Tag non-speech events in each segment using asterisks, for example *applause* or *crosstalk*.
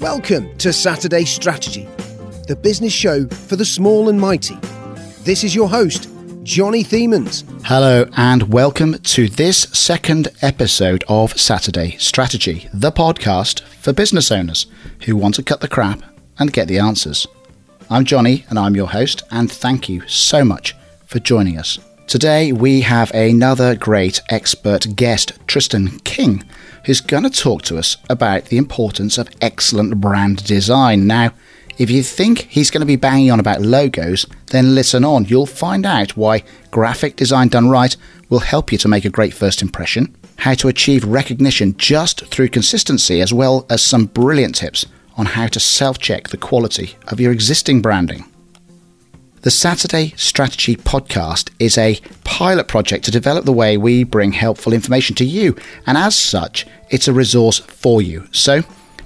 Welcome to Saturday Strategy, the business show for the small and mighty. This is your host, Johnny Themans. Hello, and welcome to this second episode of Saturday Strategy, the podcast for business owners who want to cut the crap and get the answers. I'm Johnny, and I'm your host, and thank you so much for joining us. Today, we have another great expert guest, Tristan King who's going to talk to us about the importance of excellent brand design. Now, if you think he's going to be banging on about logos, then listen on. You'll find out why graphic design done right will help you to make a great first impression, how to achieve recognition just through consistency, as well as some brilliant tips on how to self check the quality of your existing branding. The Saturday Strategy podcast is a pilot project to develop the way we bring helpful information to you, and as such, it's a resource for you. So,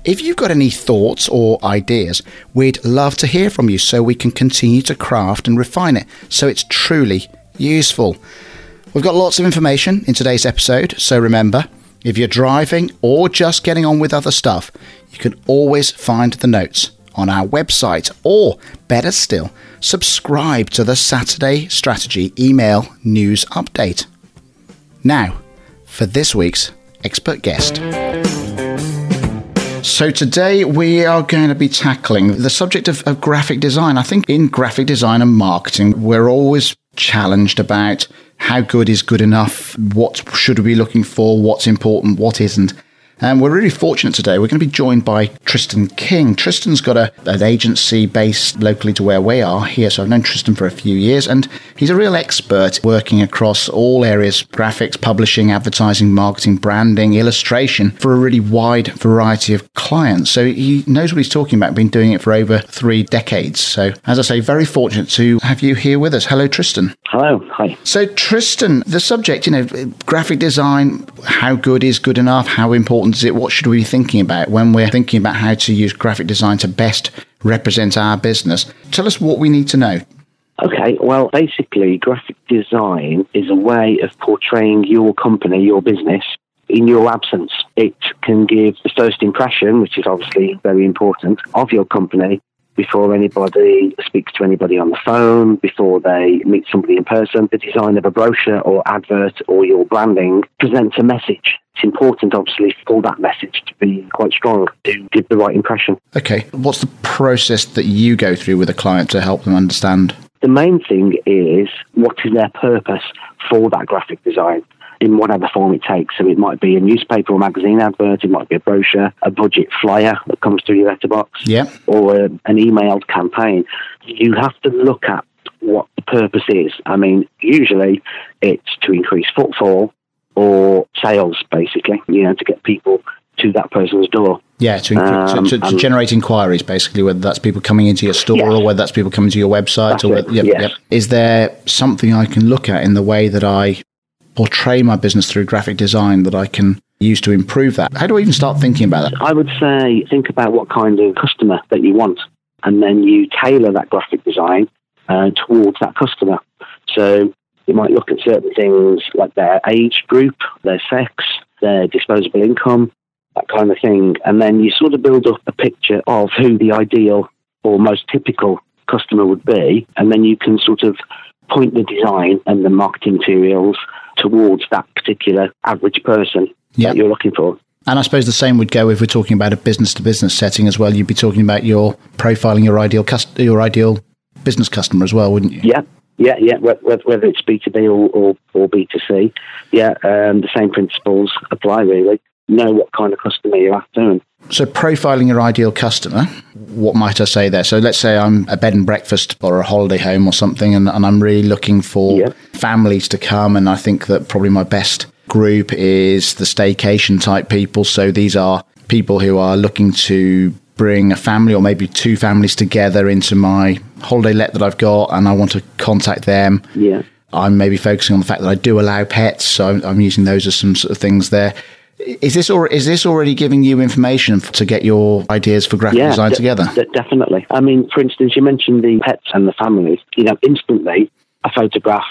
if you've got any thoughts or ideas, we'd love to hear from you so we can continue to craft and refine it so it's truly useful. We've got lots of information in today's episode, so remember, if you're driving or just getting on with other stuff, you can always find the notes on our website, or better still, subscribe to the Saturday Strategy email news update. Now, for this week's expert guest. So, today we are going to be tackling the subject of, of, graphic design. I think in graphic design and marketing, we're always challenged about how good is good enough, what should we be looking for, what's important, what isn't. And we're really fortunate today. We're going to be joined by Tristan King. Tristan's got a, an agency based locally to where we are here. So I've known Tristan for a few years, and he's a real expert working across all areas graphics, publishing, advertising, marketing, branding, illustration for a really wide variety of clients. So he knows what he's talking about, been doing it for over three decades. So, as I say, very fortunate to have you here with us. Hello, Tristan. Hello. Hi. So, Tristan, the subject, you know, graphic design, how good is good enough? How important is it? What should we be thinking about when we're thinking about how to use graphic design to best represent our business? Tell us what we need to know. Okay, well, basically, graphic design is a way of portraying your company, your business, in your absence. It can give the first impression, which is obviously very important, of your company before anybody speaks to anybody on the phone, before they meet somebody in person. The design of a brochure or advert or your branding presents a message. It's important, obviously, for that message to be quite strong to give the right impression. Okay. What's the process that you go through with a client to help them understand? The main thing is what is their purpose for that graphic design in whatever form it takes. So it might be a newspaper or magazine advert, it might be a brochure, a budget flyer that comes through your letterbox, yeah. or a, an emailed campaign. You have to look at what the purpose is. I mean, usually it's to increase footfall or sales, basically, you know, to get people to that person's door. Yeah, to, um, to, to, to generate inquiries, basically, whether that's people coming into your store yes. or whether that's people coming to your website. or whether, yep, yes. yep. Is there something I can look at in the way that I portray my business through graphic design that I can use to improve that? How do I even start thinking about that? I would say think about what kind of customer that you want, and then you tailor that graphic design uh, towards that customer. So you might look at certain things like their age group, their sex, their disposable income, that kind of thing. And then you sort of build up a picture of who the ideal or most typical customer would be. And then you can sort of point the design and the marketing materials towards that particular average person yep. that you're looking for. And I suppose the same would go if we're talking about a business to business setting as well. You'd be talking about your profiling your ideal cust- your ideal business customer as well, wouldn't you? Yeah, yeah, yeah. Whether it's B two B or or B two C, yeah, um, the same principles apply really. Know what kind of customer you're after. And so, profiling your ideal customer, what might I say there? So, let's say I'm a bed and breakfast or a holiday home or something, and, and I'm really looking for yeah. families to come. And I think that probably my best group is the staycation type people. So, these are people who are looking to bring a family or maybe two families together into my holiday let that I've got, and I want to contact them. Yeah. I'm maybe focusing on the fact that I do allow pets, so I'm, I'm using those as some sort of things there. Is this or is this already giving you information to get your ideas for graphic yeah, design d- together? D- definitely. I mean, for instance, you mentioned the pets and the families. You know, instantly a photograph,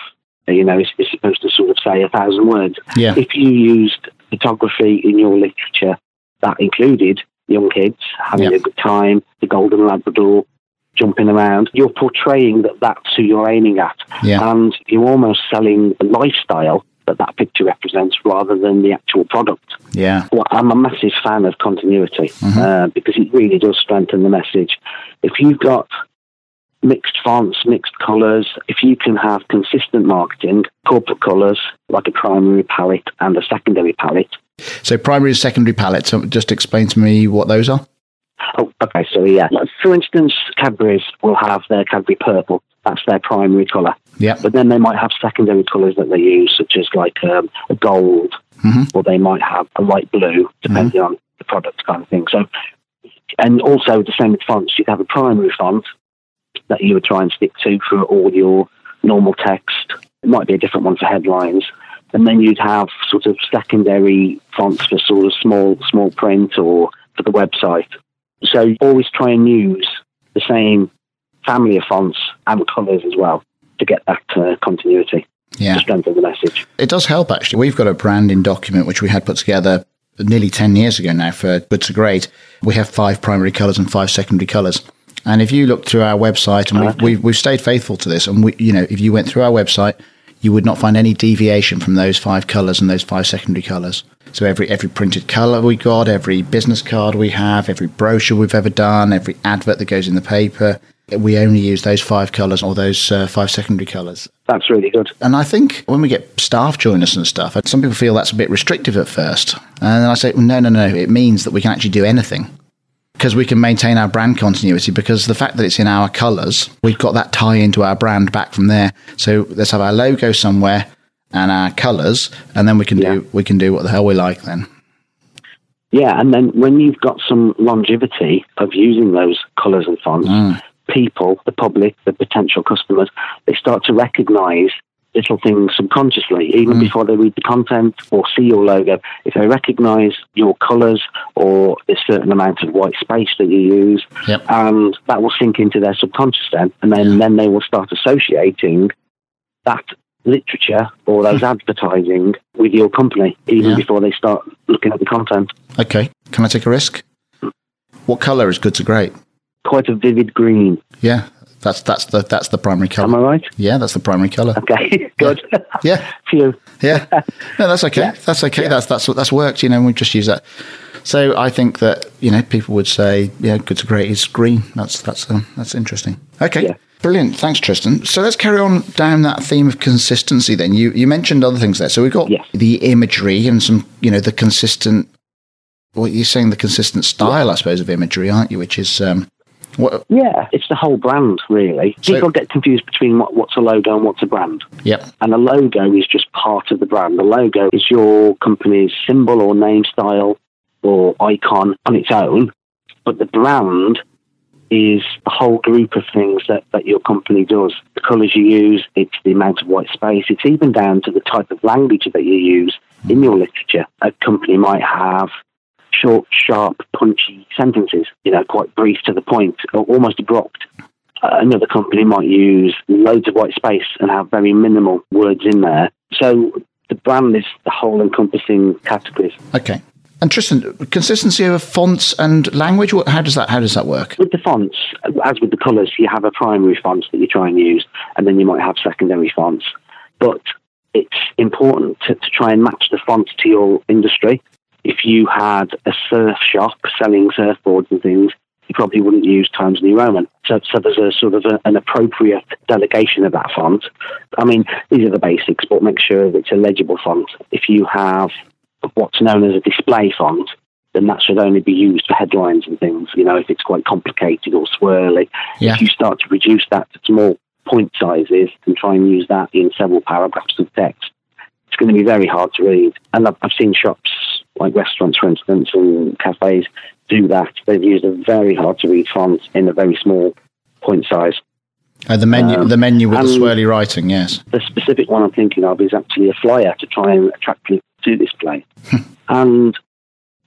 you know, is, is supposed to sort of say a thousand words. Yeah. If you used photography in your literature that included young kids having Yep. a good time, the golden Labrador jumping around. You're portraying that that's who you're aiming at, Yeah. and you're almost selling the lifestyle that that picture represents rather than the actual product. Yeah. Well, I'm a massive fan of continuity Mm-hmm. uh, because it really does strengthen the message. If you've got mixed fonts, mixed colours, if you can have consistent marketing, corporate colours like a primary palette and a secondary palette. So primary and secondary palettes. Just explain to me what those are. Oh, okay, so yeah. For instance, Cadbury's will have their Cadbury purple. That's their primary colour. Yeah. But then they might have secondary colours that they use, such as like um, a gold, Mhm. or they might have a light blue, depending on the product kind of thing. So, and also the same with fonts. You'd have a primary font that you would try and stick to for all your normal text. It might be a different one for headlines. And then you'd have sort of secondary fonts for sort of small, small print or for the website. So always try and use the same family of fonts and colours as well to get that uh, continuity Yeah. to strengthen the message. It does help actually. We've got a branding document which we had put together nearly 10 years ago now for Good to Great. We have five primary colours and five secondary colours. And if you look through our website, and we've, we've, we've stayed faithful to this, and we, you know, if you went through our website, you would not find any deviation from those five colours and those five secondary colours. So every every printed colour we got, every business card we have, every brochure we've ever done, every advert that goes in the paper, we only use those five colours or those uh, five secondary colours. That's really good. And I think when we get staff join us and stuff, some people feel that's a bit restrictive at first. And then I say, no, no, no, it means that we can actually do anything because we can maintain our brand continuity because the fact that it's in our colours, we've got that tie into our brand back from there. So let's have our logo somewhere and our colours, and then we can Yeah. do we can do what the hell we like then. Yeah, and then when you've got some longevity of using those colours and fonts, mm. people, the public, the potential customers, they start to recognise little things subconsciously, even mm. before they read the content or see your logo. If they recognise your colours or a certain amount of white space that you use, Yep. and that will sink into their subconscious then, and then, then they will start associating that literature or hmm. those advertising with your company, even Yeah. before they start looking at the content. Okay, can I take a risk? What colour is good to great? quite a vivid green. Yeah, that's that's the that's the primary color. Am I right? Yeah, that's the primary colour. Okay, *laughs* good. Yeah. *laughs* Phew. Yeah, no, that's okay. Yeah. That's okay. That's that's that's worked. You know, we just use that. So I think that you know people would say, yeah, good to great is green. That's that's um, that's interesting. Okay, Yeah. brilliant. Thanks, Tristan. So let's carry on down that theme of consistency. Then you you mentioned other things there. So we've got Yes. the imagery and some you know the consistent. Well, you're saying the consistent style, I suppose, of imagery, aren't you? Which is um, what? Yeah, it's the whole brand, really. So- People get confused between what, what's a logo and what's a brand. Yep. And a logo is just part of the brand. The logo is your company's symbol or name style or icon on its own. But the brand is a whole group of things that, that your company does. The colours you use, it's the amount of white space, it's even down to the type of language that you use in your literature. A company might have short, sharp, punchy sentences, you know, quite brief to the point, almost abrupt. Uh, another company might use loads of white space and have very minimal words in there. So the brand is the whole encompassing categories. Okay. And Tristan, consistency of fonts and language. What? How does that? How does that work? With the fonts, as with the colours, you have a primary font that you try and use, and then you might have secondary fonts. But it's important to, to try and match the font to your industry. If you had a surf shop selling surfboards and things, you probably wouldn't use Times New Roman. So, so there's a sort of a, an appropriate delegation of that font. I mean, these are the basics, but make sure that it's a legible font. If you have what's known as a display font, then that should only be used for headlines and things. You know, if it's quite complicated or swirly, Yeah. if you start to reduce that to small point sizes and try and use that in several paragraphs of text, it's going to be very hard to read. And I've, I've seen shops like restaurants, for instance, and cafes do that. They've used a very hard to read font in a very small point size. Uh, the menu, Um, the menu with the swirly writing. Yes. The specific one I'm thinking of is actually a flyer to try and attract people to this play. *laughs* and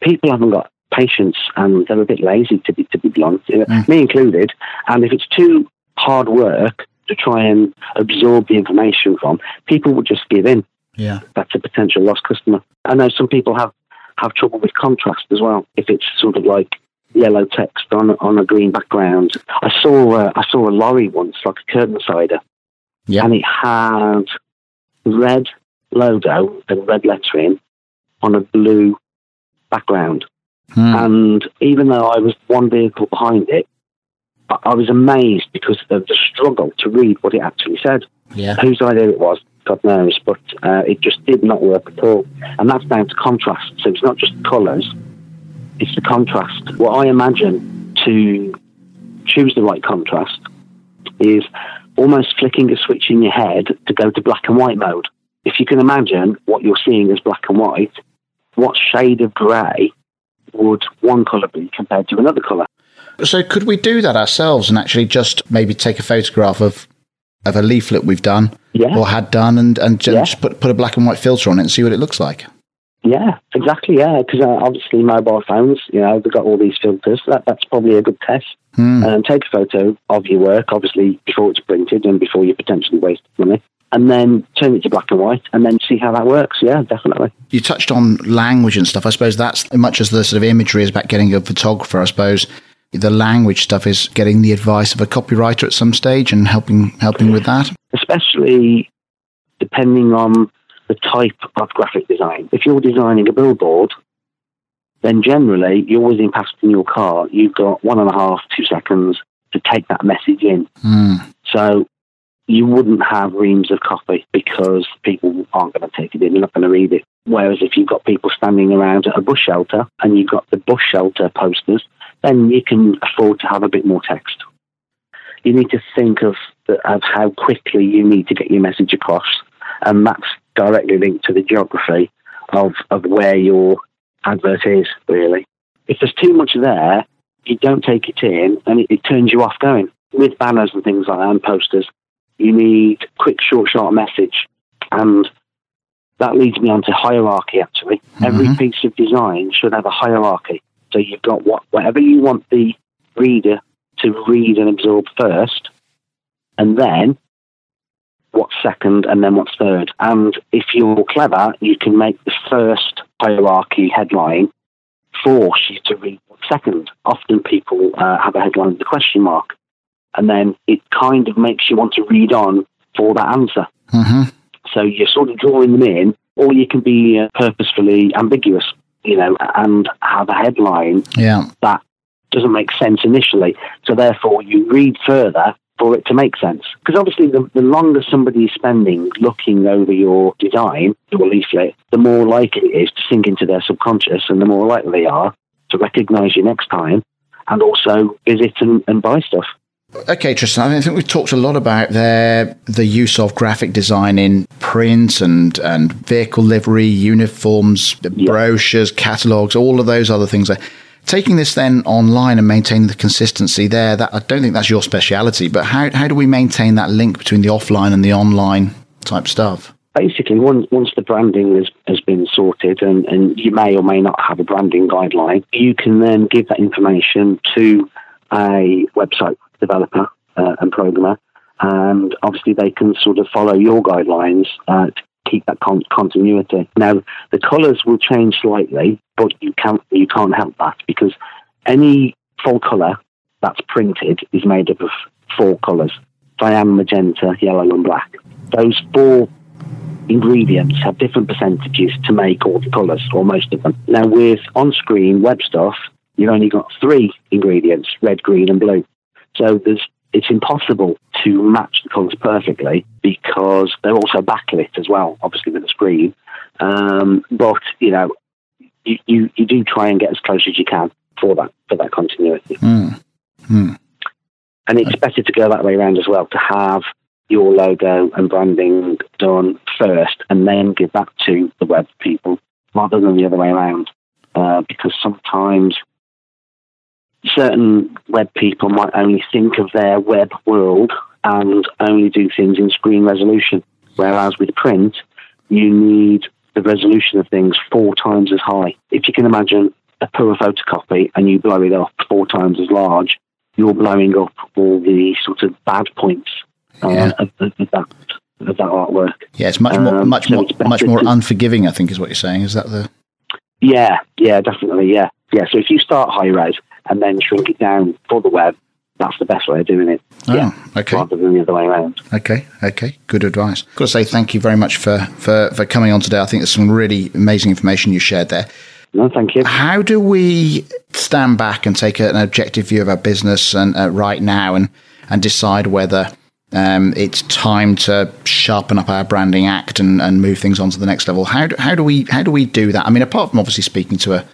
people haven't got patience and they're a bit lazy, to be, to be blunt, uh, me included. And if it's too hard work to try and absorb the information from, people would just give in. Yeah. That's a potential lost customer. I know some people have, have trouble with contrast as well. If it's sort of like yellow text on on a green background. I saw uh, I saw a lorry once, like a curtain sider, Yeah. and it had red logo and red lettering on a blue background. Hmm. And even though I was one vehicle behind it, I, was amazed because of the struggle to read what it actually said. yeah. Whose idea it was, God knows, but uh, it just did not work at all. And that's down to contrast. So it's not just colours, it's the contrast. What I imagine to choose the right contrast is almost flicking a switch in your head to go to black and white mode. If you can imagine what you're seeing as black and white, what shade of grey would one colour be compared to another colour? So could we do that ourselves and actually just maybe take a photograph of of a leaflet we've done Yeah. or had done and and Yeah. just put put a black and white filter on it and see what it looks like? Yeah, exactly. Yeah, because uh, obviously mobile phones, you know, they've got all these filters. That that's probably a good test. Hmm. And take a photo of your work, obviously before it's printed and before you potentially waste money, and then turn it to black and white, and then see how that works. Yeah, definitely. You touched on language and stuff. I suppose that's as much as the sort of imagery is about getting a photographer. I suppose the language stuff is getting the advice of a copywriter at some stage and helping helping with that. especially depending on the type of graphic design. If you're designing a billboard, then generally you're whizzing past in your car. You've got one and a half, two seconds to take that message in. Hmm. So you wouldn't have reams of copy because people aren't going to take it in. They're not going to read it. Whereas if you've got people standing around at a bush shelter and you've got the bush shelter posters, then you can afford to have a bit more text. You need to think of, of how quickly you need to get your message across, and that's directly linked to the geography of, of where your advert is, really. If there's too much there, you don't take it in and it, it turns you off going. With banners and things like that and posters, you need quick, short, sharp message. And that leads me on to hierarchy, actually. Every Mhm. piece of design should have a hierarchy. So you've got what, whatever you want the reader to read and absorb first, and then what's second, and then what's third. And if you're clever, you can make the first hierarchy headline force you to read what's second. Often people uh, have a headline with a question mark, and then it kind of makes you want to read on for that answer. hmm So you're sort of drawing them in, or you can be uh, purposefully ambiguous, you know, and have a headline Yeah. that doesn't make sense initially. So therefore, you read further for it to make sense. Because obviously, the, the longer somebody is spending looking over your design, your leaflet, the more likely it is to sink into their subconscious, and the more likely they are to recognise you next time, and also visit and, and buy stuff. Okay, Tristan. I, mean, I think we've talked a lot about their the use of graphic design in print and and vehicle livery, uniforms, brochures, catalogs, all of those other things. Taking this then online and maintaining the consistency there, that I don't think that's your speciality. But how how do we maintain that link between the offline and the online type stuff? basically once once the branding has, has been sorted and, and you may or may not have a branding guideline, you can then give that information to a website developer uh, and programmer and obviously they can sort of follow your guidelines uh, to keep that con- continuity. Now the colours will change slightly, but you can't you can't help that because any full colour that's printed is made up of four colours: cyan, magenta, yellow, and black. Those four ingredients have different percentages to make all the colours, or most of them. Now, with on screen web stuff, you've only got three ingredients red, green, and blue. So there's it's impossible to match the colours perfectly because they're also backlit as well, obviously with the screen. Um, but you know, you, you, you do try and get as close as you can for that for that continuity. Mm. Mm. And it's better to go that way around as well, to have your logo and branding done first and then give that to the web people rather than the other way around. Uh, because sometimes certain web people might only think of their web world and only do things in screen resolution. Whereas with print, you need the resolution of things four times as high. If you can imagine a poor photocopy and you blow it up four times as large, you're blowing up all the sort of bad points uh, Yeah. of, of, of that of that artwork. Yeah, it's much more Um, much so more much more to- unforgiving. I think is what you're saying. Is that the Yeah, yeah, definitely, yeah, yeah. So if you start high res, and then shrink it down for the web, that's the best way of doing it. Oh, yeah, okay. Rather than the other way around. Okay, okay, good advice. Got to say thank you very much for, for, for coming on today. I think there's some really amazing information you shared there. No, thank you. How do we stand back and take an objective view of our business and uh, right now and and decide whether um, it's time to sharpen up our branding act and, and move things on to the next level? How do, how do we how do we do that? I mean, apart from obviously speaking to a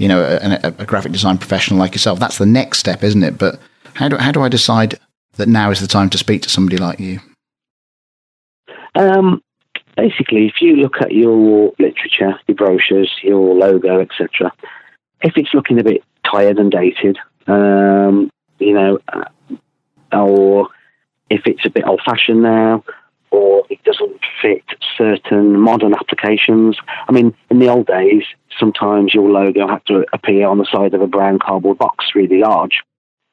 you know a, a graphic design professional like yourself, that's the next step, isn't it? But how do how do I decide that now is the time to speak to somebody like you? Um, basically, if you look at your literature, your brochures, your logo, etc., if it's looking a bit tired and dated, um, you know, uh, or if it's a bit old fashioned now, or it doesn't fit certain modern applications. I mean, in the old days, sometimes your logo had to appear on the side of a brown cardboard box really large.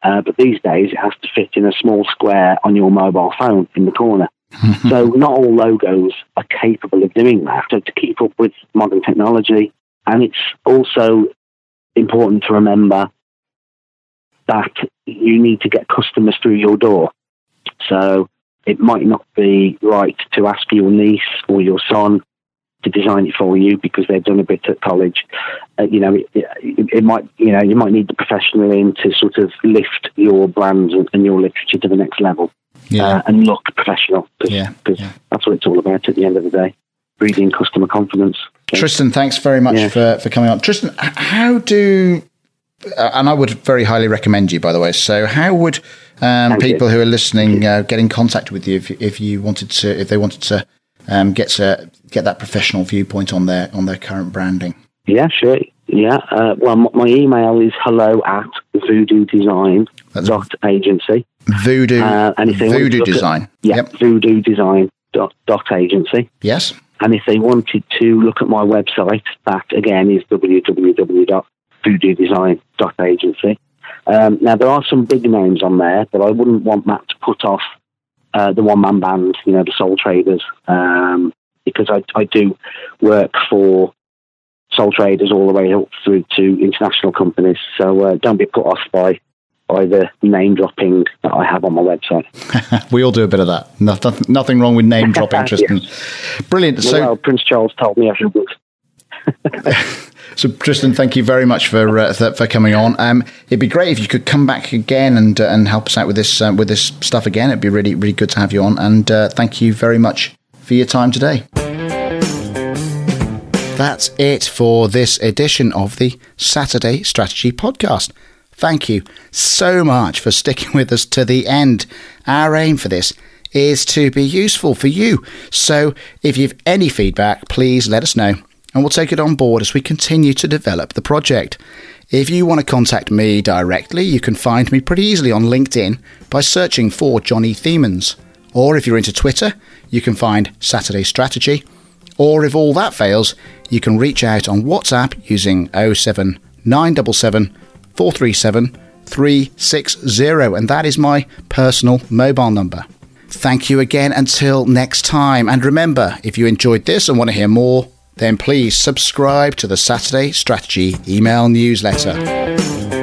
Uh, but these days, it has to fit in a small square on your mobile phone in the corner. *laughs* so not all logos are capable of doing that. So to keep up with modern technology, and it's also important to remember that you need to get customers through your door. So it might not be right to ask your niece or your son to design it for you because they've done a bit at college. Uh, you know, it, it, it, might, you know, you might need the professional in to sort of lift your brand and, your literature to the next level Yeah, uh, and look professional because Yeah, yeah. that's what it's all about at the end of the day. Breeding customer confidence. Tristan, thanks very much Yeah. for, for coming on. Tristan, how do, uh, and I would very highly recommend you, by the way. So, how would um, Thank people you. who are listening uh, get in contact with you if, if you wanted to, if they wanted to um, get to get that professional viewpoint on their on their current branding? Yeah, sure. Yeah. Uh, well, my email is hello at voodoo design dot agency. Voodoo, Uh, and if they Voodoo look at- Design. Yeah, Yep. voodoo design dot, dot agency. Yes. And if they wanted to look at my website, that again is www.voodoodesign.agency. Um, now, there are some big names on there, but I wouldn't want Matt to put off uh, the one man band, you know, the Sole traders, um, because I, I do work for Sole traders all the way up through to international companies. So uh, don't be put off by by the name dropping that I have on my website. *laughs* We all do a bit of that. Nothing, nothing wrong with name *laughs* dropping, Tristan. Brilliant. So, well, Prince Charles told me I shouldn't. *laughs* So, Tristan, thank you very much for uh, for coming on. Um, it'd be great if you could come back again and uh, and help us out with this uh, with this stuff again. It'd be really really good to have you on. And uh, thank you very much for your time today. That's it for this edition of the Saturday Strategy Podcast. Thank you so much for sticking with us to the end. Our aim for this is to be useful for you. So if you've any feedback, please let us know and we'll take it on board as we continue to develop the project. If you want to contact me directly, you can find me pretty easily on LinkedIn by searching for Johnny Themans. Or if you're into Twitter, you can find Saturday Strategy. Or if all that fails, you can reach out on WhatsApp using 07977 437 360, and that is my personal mobile number. Thank you again until next time. And remember, if you enjoyed this and want to hear more, then please subscribe to the Saturday Strategy email newsletter.